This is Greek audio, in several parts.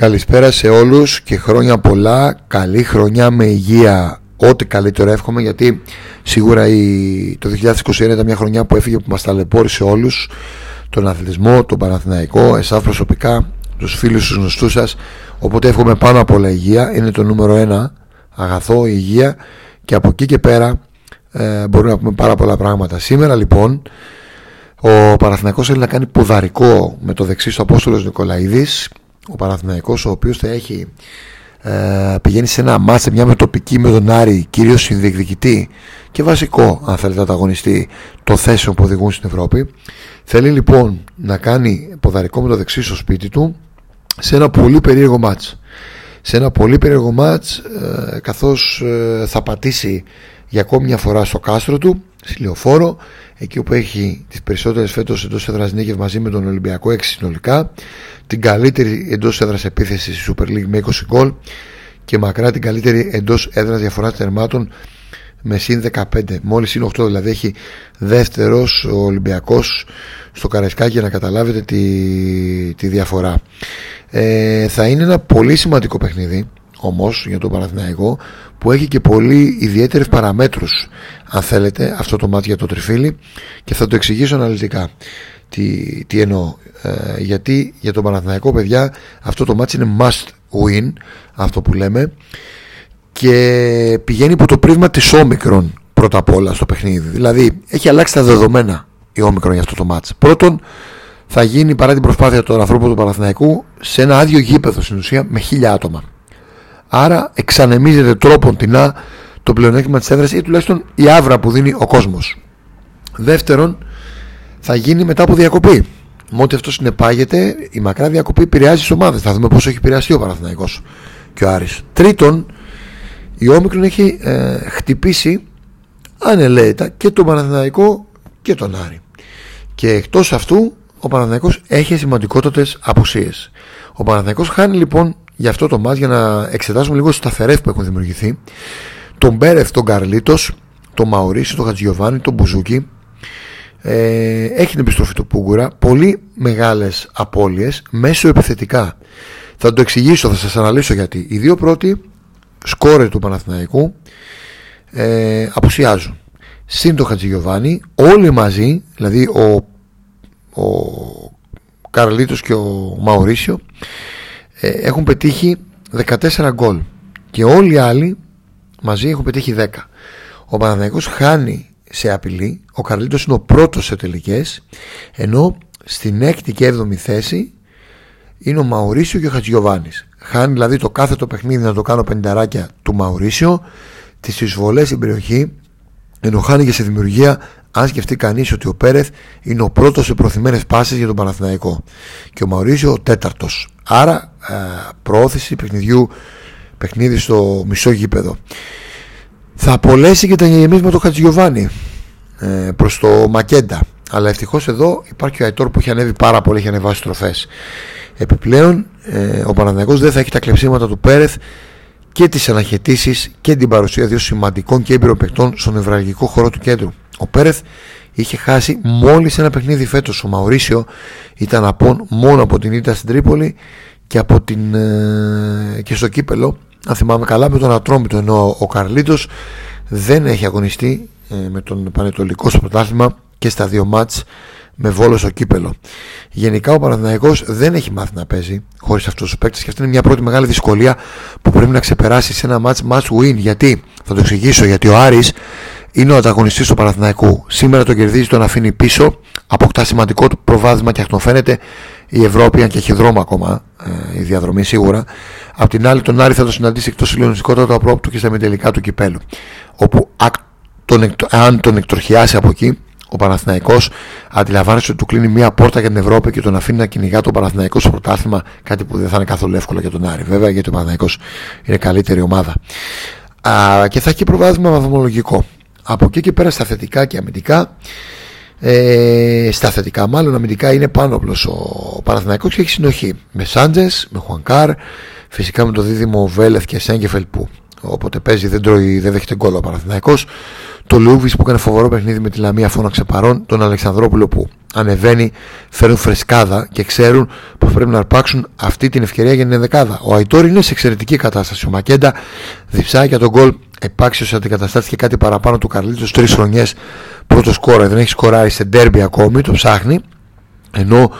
Καλησπέρα σε όλους και χρόνια πολλά, καλή χρονιά με υγεία, ό,τι καλύτερο εύχομαι γιατί σίγουρα η... το 2021 ήταν μια χρονιά που έφυγε που μας ταλαιπώρησε όλους. Τον αθλητισμό, τον Παναθηναϊκό, εσάς προσωπικά, τους φίλους τους γνωστούς σας. Οπότε εύχομαι πάνω απ' όλα υγεία, είναι το νούμερο ένα. Αγαθό, υγεία. Και από εκεί και πέρα ε, μπορούμε να πούμε πάρα πολλά πράγματα. Σήμερα λοιπόν ο Παναθηναϊκός θέλει να κάνει ποδαρικό με το δεξί στο Απόστολος Νικολαίδης ο Παναθηναϊκός ο οποίος θα έχει ε, πηγαίνει σε ένα μάτς σε μια μετοπική με τον Άρη κυρίως συνδιεκδικητή και βασικό αν θέλετε ανταγωνιστή το θέσεων που οδηγούν στην Ευρώπη. Θέλει λοιπόν να κάνει ποδαρικό με το δεξί στο σπίτι του σε ένα πολύ περίεργο μάτς. Σε ένα πολύ περίεργο μάτς ε, καθώς ε, θα πατήσει για ακόμη μια φορά στο κάστρο του στη Λεωφόρο εκεί όπου έχει τις περισσότερες φέτος εντός έδρας νίκες μαζί με τον Ολυμπιακό 6 συνολικά την καλύτερη εντός έδρας επίθεση στη Super League με 20 γκολ και μακρά την καλύτερη εντός έδρας διαφοράς τερμάτων με συν 15 μόλις είναι 8 δηλαδή έχει δεύτερος ο Ολυμπιακός στο Καραϊσκάκι για να καταλάβετε τη, τη διαφορά. Ε, θα είναι ένα πολύ σημαντικό παιχνίδι όμως για τον Παναθηναϊκό που έχει και πολύ ιδιαίτερες παραμέτρους αν θέλετε αυτό το μάτι για το τριφύλι. Και θα το εξηγήσω αναλυτικά τι, τι εννοώ. Ε, γιατί για τον Παναθηναϊκό παιδιά αυτό το μάτι είναι must win αυτό που λέμε. Και πηγαίνει υπό το πρίσμα της όμικρον πρώτα απ' όλα στο παιχνίδι. Δηλαδή έχει αλλάξει τα δεδομένα η όμικρον για αυτό το μάτς πρώτον θα γίνει παρά την προσπάθεια των ανθρώπων του Παναθηναϊκού σε ένα άδειο γήπεδο στην ουσία με χίλια άτομα Άρα εξανεμίζεται τρόπον τεινά το πλεονέκτημα της έδρας ή τουλάχιστον η άβρα που δίνει ο κόσμος. Δεύτερον, θα γίνει μετά από διακοπή. Με ό,τι αυτό συνεπάγεται, η μακρά διακοπή επηρεάζει τις ομάδες. Θα δούμε πώς έχει επηρεαστεί ο Παναθηναϊκός και ο Άρης. Τρίτον, η Όμικρον έχει ε, χτυπήσει ανελαίητα και τον Παναθηναϊκό και τον Άρη. Και εκτός αυτού, ο Παναθηναϊκός έχει σημαντικότατες απουσίες. Ο Παναθηναϊκός χάνει λοιπόν για αυτό το μάτς για να εξετάσουμε λίγο σταθερές που έχουν δημιουργηθεί. Τον Μπέρεφ, τον Καρλίτος τον Μαουρίσιο, τον Χατζιωβάνη, τον Μπουζούκι ε, έχει την επιστροφή του Πούγκουρα. Πολύ μεγάλες απώλειες μέσω επιθετικά. Θα το εξηγήσω, θα σας αναλύσω γιατί. Οι δύο πρώτοι σκόρε του Παναθηναϊκού ε, απουσιάζουν. Συν το Χατζηγιοβάνι όλοι μαζί δηλαδή ο, ο Καρλίτος και ο Μαουρίσιο ε, έχουν πετύχει 14 γκολ και όλοι οι άλλοι μαζί έχουν πετύχει 10 ο Παναθηναϊκός χάνει σε απειλή ο Καρλίτος είναι ο πρώτος σε τελικές ενώ στην έκτη και έβδομη θέση είναι ο Μαουρίσιο και ο Χατζιωβάνης χάνει δηλαδή το κάθε το παιχνίδι να το κάνω πενταράκια του Μαουρίσιο τις εισβολές στην περιοχή ενώ χάνει και σε δημιουργία αν σκεφτεί κανείς ότι ο Πέρεθ είναι ο πρώτος σε προθυμένες πάσει για τον Παναθηναϊκό και ο Μαουρίσιο ο τέταρτος. Άρα ε, προώθηση παιχνιδιού παιχνίδι στο μισό γήπεδο. Θα απολέσει και τα γεμίσματα του Χατζιωβάνι ε, προς το Μακέντα. Αλλά ευτυχώς εδώ υπάρχει ο Αϊτόρ που έχει ανέβει πάρα πολύ, έχει ανεβάσει τροφές. Επιπλέον, ε, ο Παναθηναϊκός δεν θα έχει τα κλεψίματα του Πέρεθ και τις αναχαιτήσεις και την παρουσία δύο σημαντικών και έμπειρων παιχτών στον νευραλγικό χώρο του κέντρου. Ο Πέρεθ είχε χάσει μόλις ένα παιχνίδι φέτος. Ο Μαουρίσιο ήταν απόν μόνο από την ήττα στην Τρίπολη και, από την, ε, και στο κύπελο. Αν θυμάμαι καλά με τον Ατρόμητο ενώ ο Καρλίτος δεν έχει αγωνιστεί ε, με τον Πανετολικό στο πρωτάθλημα και στα δύο μάτς με βόλο στο κύπελο. Γενικά ο Παναθηναϊκός δεν έχει μάθει να παίζει χωρίς αυτούς τους παίκτες και αυτή είναι μια πρώτη μεγάλη δυσκολία που πρέπει να ξεπεράσει σε ένα match match win. Γιατί, θα το εξηγήσω, γιατί ο Άρης είναι ο ανταγωνιστής του Παναθηναϊκού. Σήμερα το κερδίζει, τον αφήνει πίσω, αποκτά σημαντικό του προβάδισμα και φαίνεται η Ευρώπη, αν και έχει δρόμο ακόμα ε, η διαδρομή σίγουρα. Απ' την άλλη, τον Άρη θα το συναντήσει εκτός συλλογιστικότατο απρόπτου και στα μετελικά του κυπέλου. Όπου αν τον εκτροχιάσει από εκεί, ο Παναθηναϊκός αντιλαμβάνεται ότι του κλείνει μία πόρτα για την Ευρώπη και τον αφήνει να κυνηγά τον Παναθηναϊκό στο πρωτάθλημα, κάτι που δεν θα είναι καθόλου εύκολο για τον Άρη. Βέβαια, γιατί ο Παναθηναϊκός είναι καλύτερη ομάδα. Α, και θα έχει προβάδισμα βαθμολογικό. Από εκεί και πέρα στα θετικά και αμυντικά, ε, στα θετικά μάλλον αμυντικά είναι πάνω απλώς ο Παναθηναϊκός και έχει συνοχή με Σάντζες, με Χουανκάρ, φυσικά με το δίδυμο Βέλεθ και Σέγκεφελ που όποτε παίζει δεν, τρώει, δεν δέχεται γκολ ο Παναθηναϊκός. Το Λούβις που έκανε φοβερό παιχνίδι με τη Λαμία φώναξε παρόν τον Αλεξανδρόπουλο που ανεβαίνει φέρουν φρεσκάδα και ξέρουν πως πρέπει να αρπάξουν αυτή την ευκαιρία για την δεκάδα ο Αϊτόρ είναι σε εξαιρετική κατάσταση. Ο Μακέντα διψάει για τον γκολ επάξιος αντικαταστάθηκε κάτι παραπάνω του Καρλίτος τρεις χρονιές. Πρώτος σκόρα δεν έχει σκοράρει σε ντέρμπι ακόμη το ψάχνει ενώ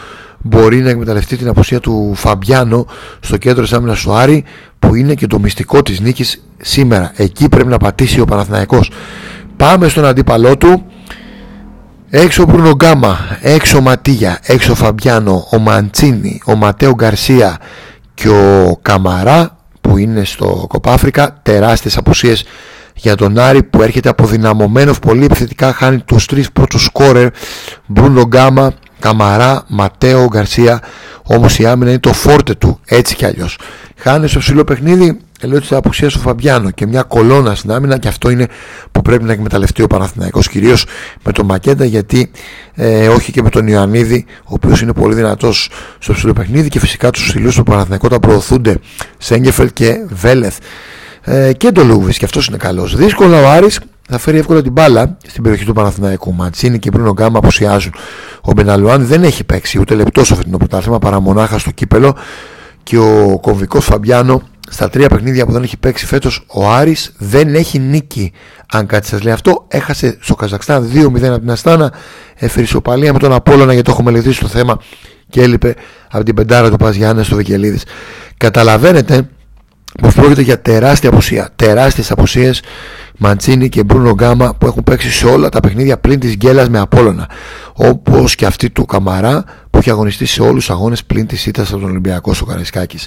μπορεί να εκμεταλλευτεί την απουσία του Φαμπιάνο στο κέντρο της άμυνας του Άρη που είναι και το μυστικό της νίκης σήμερα εκεί πρέπει να πατήσει ο Παναθηναϊκός. Πάμε στον αντίπαλό του. Έξω Μπρούνο Γκάμα έξω Ματίγια, έξω Φαμπιάνο ο Μαντσίνη, ο Ματέο Γκαρσία και ο Καμαρά που είναι στο Κοπάφρικα. Τεράστιες απουσίες για τον Άρη που έρχεται αποδυναμωμένος πολύ επιθετικά χάνει τους τρεις πρώτους σκόρερ. Μπρούνο Γκάμα Καμαρά, Ματέο, Γκαρσία. Όμως η άμυνα είναι το φόρτε του, έτσι κι αλλιώς. Χάνει στο ψηλό παιχνίδι, λέω τη απουσία του Φαμπιάνο και μια κολόνα στην άμυνα και αυτό είναι που πρέπει να εκμεταλλευτεί ο Παναθηναϊκός κυρίως με τον Μακέντα γιατί ε, όχι και με τον Ιωαννίδη ο οποίος είναι πολύ δυνατός στο ψηλό παιχνίδι και φυσικά τους ψηλού του Παναθηναϊκό τα προωθούνται Σέγγεφελ και Βέλεθ ε, και το Λούβι και αυτός είναι καλός. Δύσκολα ο Άρης θα φέρει εύκολα την μπάλα στην περιοχή του Παναθηναϊκού. Ματσίνη και Μπρούνο Γκάμα αποσιάζουν. Ο Μπεναλουάν δεν έχει παίξει ούτε λεπτό σε αυτό το πρωτάθλημα παρά μονάχα στο κύπελο και ο κομβικός Φαμπιάνο στα τρία παιχνίδια που δεν έχει παίξει φέτος ο Άρης δεν έχει νίκη. Αν κάτι σας λέει αυτό, έχασε στο Καζακστάν 2-0 από την Αστάνα, έφερε ισοπαλία με τον Απόλωνα γιατί το έχω μελετήσει το θέμα και έλειπε από την πεντάρα του Πας Γιάννης στο Βικελίδης. Καταλαβαίνετε πω πρόκειται για τεράστια απουσία, τεράστιες απουσίες Μαντσίνη και Μπρούνο Γκάμα που έχουν παίξει σε όλα τα παιχνίδια πλην της γκέλα με Απόλωνα. Όπως και αυτή του Καμαρά που έχει αγωνιστεί σε όλους τους αγώνες πλην της ήττας από τον Ολυμπιακό ο Καραϊσκάκη.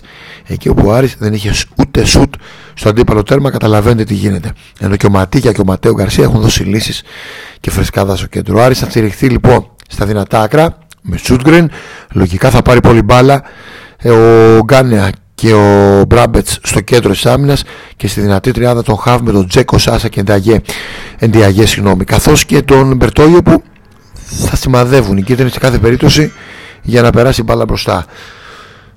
Εκεί όπου ο Άρης δεν είχε ούτε σουτ στο αντίπαλο τέρμα, καταλαβαίνετε τι γίνεται. Ενώ και ο Ματίκια και ο Ματέο Γκαρσία έχουν δώσει λύσεις και φρεσκάδα στο κέντρο. Ο Άρης θα τσιριχθεί λοιπόν στα δυνατά άκρα με Σούτγκριν. Λογικά θα πάρει πολύ μπάλα. Ε, ο Γκάνεα και ο Μπράμπετς στο κέντρο της άμυνας και στη δυνατή τριάδα τον Χαβ με τον Τζέκο Σάσα και Εντιαγέ, Εντιαγέ συγγνώμη, καθώς και τον Μπερτόγιο που θα σημαδεύουν οι κίτρινοι σε κάθε περίπτωση για να περάσει μπάλα μπροστά.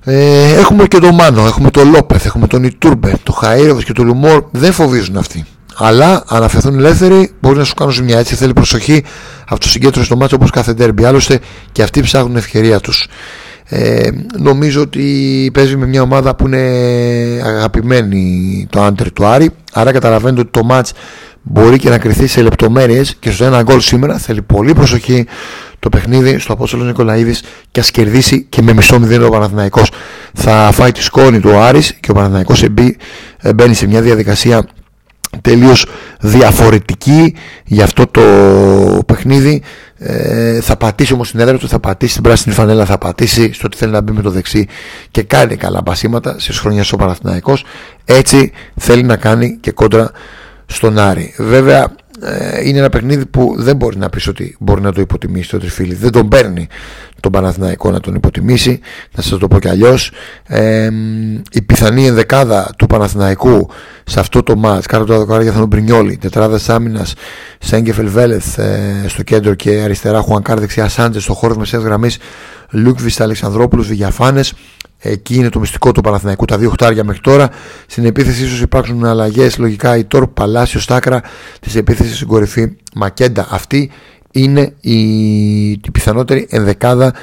Ε, έχουμε και τον Μάνο, έχουμε τον Λόπεθ, έχουμε τον Ιτούρμπε, τον Χαΐροβες και τον Λουμόρ. Δεν φοβίζουν αυτοί. Αλλά αν αφαιθούν ελεύθεροι μπορεί να σου κάνουν ζημιά. Έτσι θέλει προσοχή αυτός το συγκέντρωση στο μάτσο όπως κάθε τέρμπι. Άλλωστε και αυτοί ψάχνουν ευκαιρία τους. Ε, νομίζω ότι παίζει με μια ομάδα που είναι αγαπημένη το άντερ του Άρη. Άρα καταλαβαίνετε ότι το μάτς μπορεί και να κρυθεί σε λεπτομέρειες και στο ένα γκολ σήμερα. Θέλει πολύ προσοχή το παιχνίδι στο Απόστολος Νικολαίδης και ας κερδίσει και με μισό μηδέν ο Παναθηναϊκός. Θα φάει τη σκόνη του Άρης και ο Παναθηναϊκός μπαίνει σε μια διαδικασία τελείως διαφορετική για αυτό το παιχνίδι. Ε, θα πατήσει όμως την έδρα του θα πατήσει την πράσινη φανέλα θα πατήσει στο ότι θέλει να μπει με το δεξί και κάνει καλά πασίματα στις χρονιές ο Παναθηναϊκός. Έτσι θέλει να κάνει και κόντρα στον Άρη. Βέβαια ε, είναι ένα παιχνίδι που δεν μπορεί να πεις ότι μπορεί να το υποτιμήσει το τριφύλι. Δεν τον παίρνει τον Παναθηναϊκό να τον υποτιμήσει. Να σας το πω κι αλλιώς. Ε, η πιθανή ενδεκάδα του Παναθηναϊκού σε αυτό το μάτς, κάτω από το δοκάρια θα Μπρινιόλη, τετράδα άμυνας, Σέγκεφελ Βέλεθ ε, στο κέντρο και αριστερά Χουανκάρ δεξιά Σάντζες στο χώρο μεσαίας γραμμής, Λούκβι Αλεξανδρόπουλου, Βηγιαφάνες. Εκεί είναι το μυστικό του Παναθηναϊκού, τα δύο χτάρια μέχρι τώρα. Στην επίθεση ίσως υπάρξουν αλλαγές. Λογικά η Τόρ Παλάσιος Στάκρα της επίθεσης στην κορυφή Μακέντα. Αυτή είναι η, η πιθανότερη ενδεκάδα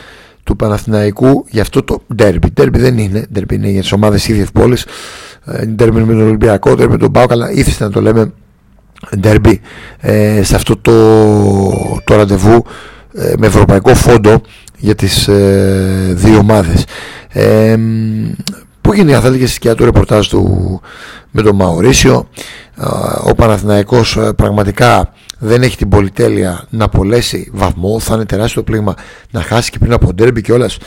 του Παναθηναϊκού για αυτό το ντέρμπι. Ντέρμπι δεν είναι, ντέρμπι είναι για τις ομάδες ίδιες πόλη. Ντέρμπι με τον Ολυμπιακό, ντέρμπι με τον Πάο, αλλά ήθεστε να το λέμε ντέρμπι ε, σε αυτό το, το ραντεβού ε, με ευρωπαϊκό φόντο για τις ε, δύο ομάδες. Ε, που γίνει αν θέλετε και σκιά του ρεπορτάζ του με τον Μαωρίσιο ο Παναθηναϊκός ε, πραγματικά δεν έχει την πολυτέλεια να απολέσει βαθμό. Θα είναι τεράστιο πλήγμα να χάσει και πριν από ντέρμπι κιόλας.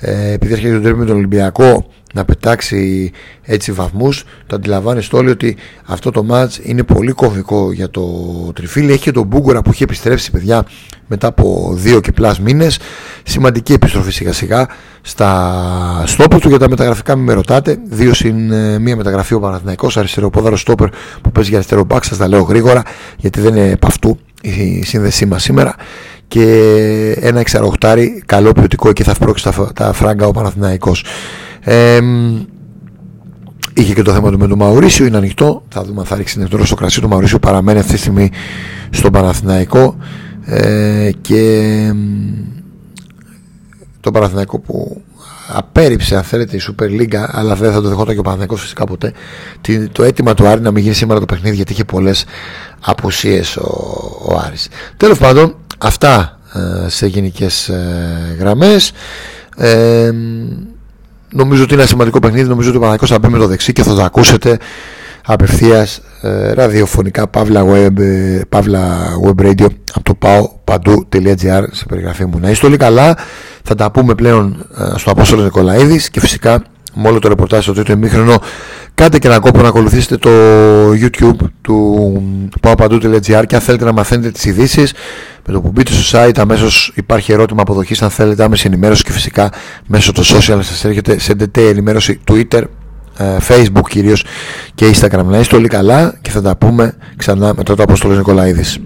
ε, επειδή έρχεται το ντέρμπι με τον Ολυμπιακό να πετάξει έτσι βαθμούς. Το αντιλαμβάνεστε όλοι ότι αυτό το μάτς είναι πολύ κομβικό για το τριφύλι. Έχει και τον Μπούγκορα που έχει επιστρέψει παιδιά μετά από δύο και plus μήνες. Σημαντική επιστροφή σιγά σιγά στα στόπερ του. Για τα μεταγραφικά μην με ρωτάτε. Δύο συν ε, μία μεταγραφή ο Παναθηναϊκός αριστεροπόδαρο στόπερ που παίζει για αριστερό μπακ. Σας τα λέω γρήγορα γιατί δεν είναι επ' αυτού η σύνδεσή μας σήμερα. Και ένα εξαροχτάρι καλό ποιοτικό και θα σπρώξει τα, τα φράγκα ο Παναθηναϊκός είχε και το θέμα του με τον Μαουρίσιο, είναι ανοιχτό. Θα δούμε αν θα ρίξει νερό στο κρασί του Μαουρίσιο. Παραμένει αυτή τη στιγμή στον Παναθηναϊκό. Ε, και το Παναθηναϊκό που απέρριψε αν θέλετε η Super League αλλά δεν θα το δεχόταν και ο Παναθηναϊκός φυσικά ποτέ το αίτημα του Άρη να μην γίνει σήμερα το παιχνίδι γιατί είχε πολλές απουσίες ο, ο Άρης τέλος πάντων αυτά ε, σε γενικές ε, γραμμές ε, νομίζω ότι είναι ένα σημαντικό παιχνίδι νομίζω ότι ο Παναθηναϊκός θα μπει με το δεξί και θα το ακούσετε απευθείας ε, ραδιοφωνικά παύλα web, ε, παύλα web radio από το πάω παντού.gr σε περιγραφή μου. Να είστε όλοι καλά. Θα τα πούμε πλέον ε, στο Απόστολος Νικολαίδης και φυσικά με όλο το ρεπορτάζ στο τρίτο ημίχρονο κάντε και ένα κόπο να ακολουθήσετε το YouTube του παοπαντού.gr και αν θέλετε να μαθαίνετε τις ειδήσεις με το που μπείτε στο site αμέσως υπάρχει ερώτημα αποδοχής αν θέλετε άμεση ενημέρωση και φυσικά μέσω των social σας έρχεται σε detail ενημέρωση Twitter ε, Facebook κυρίως και Instagram. Να είστε όλοι καλά και θα τα πούμε ξανά με το Απόστολος Νικολαίδης.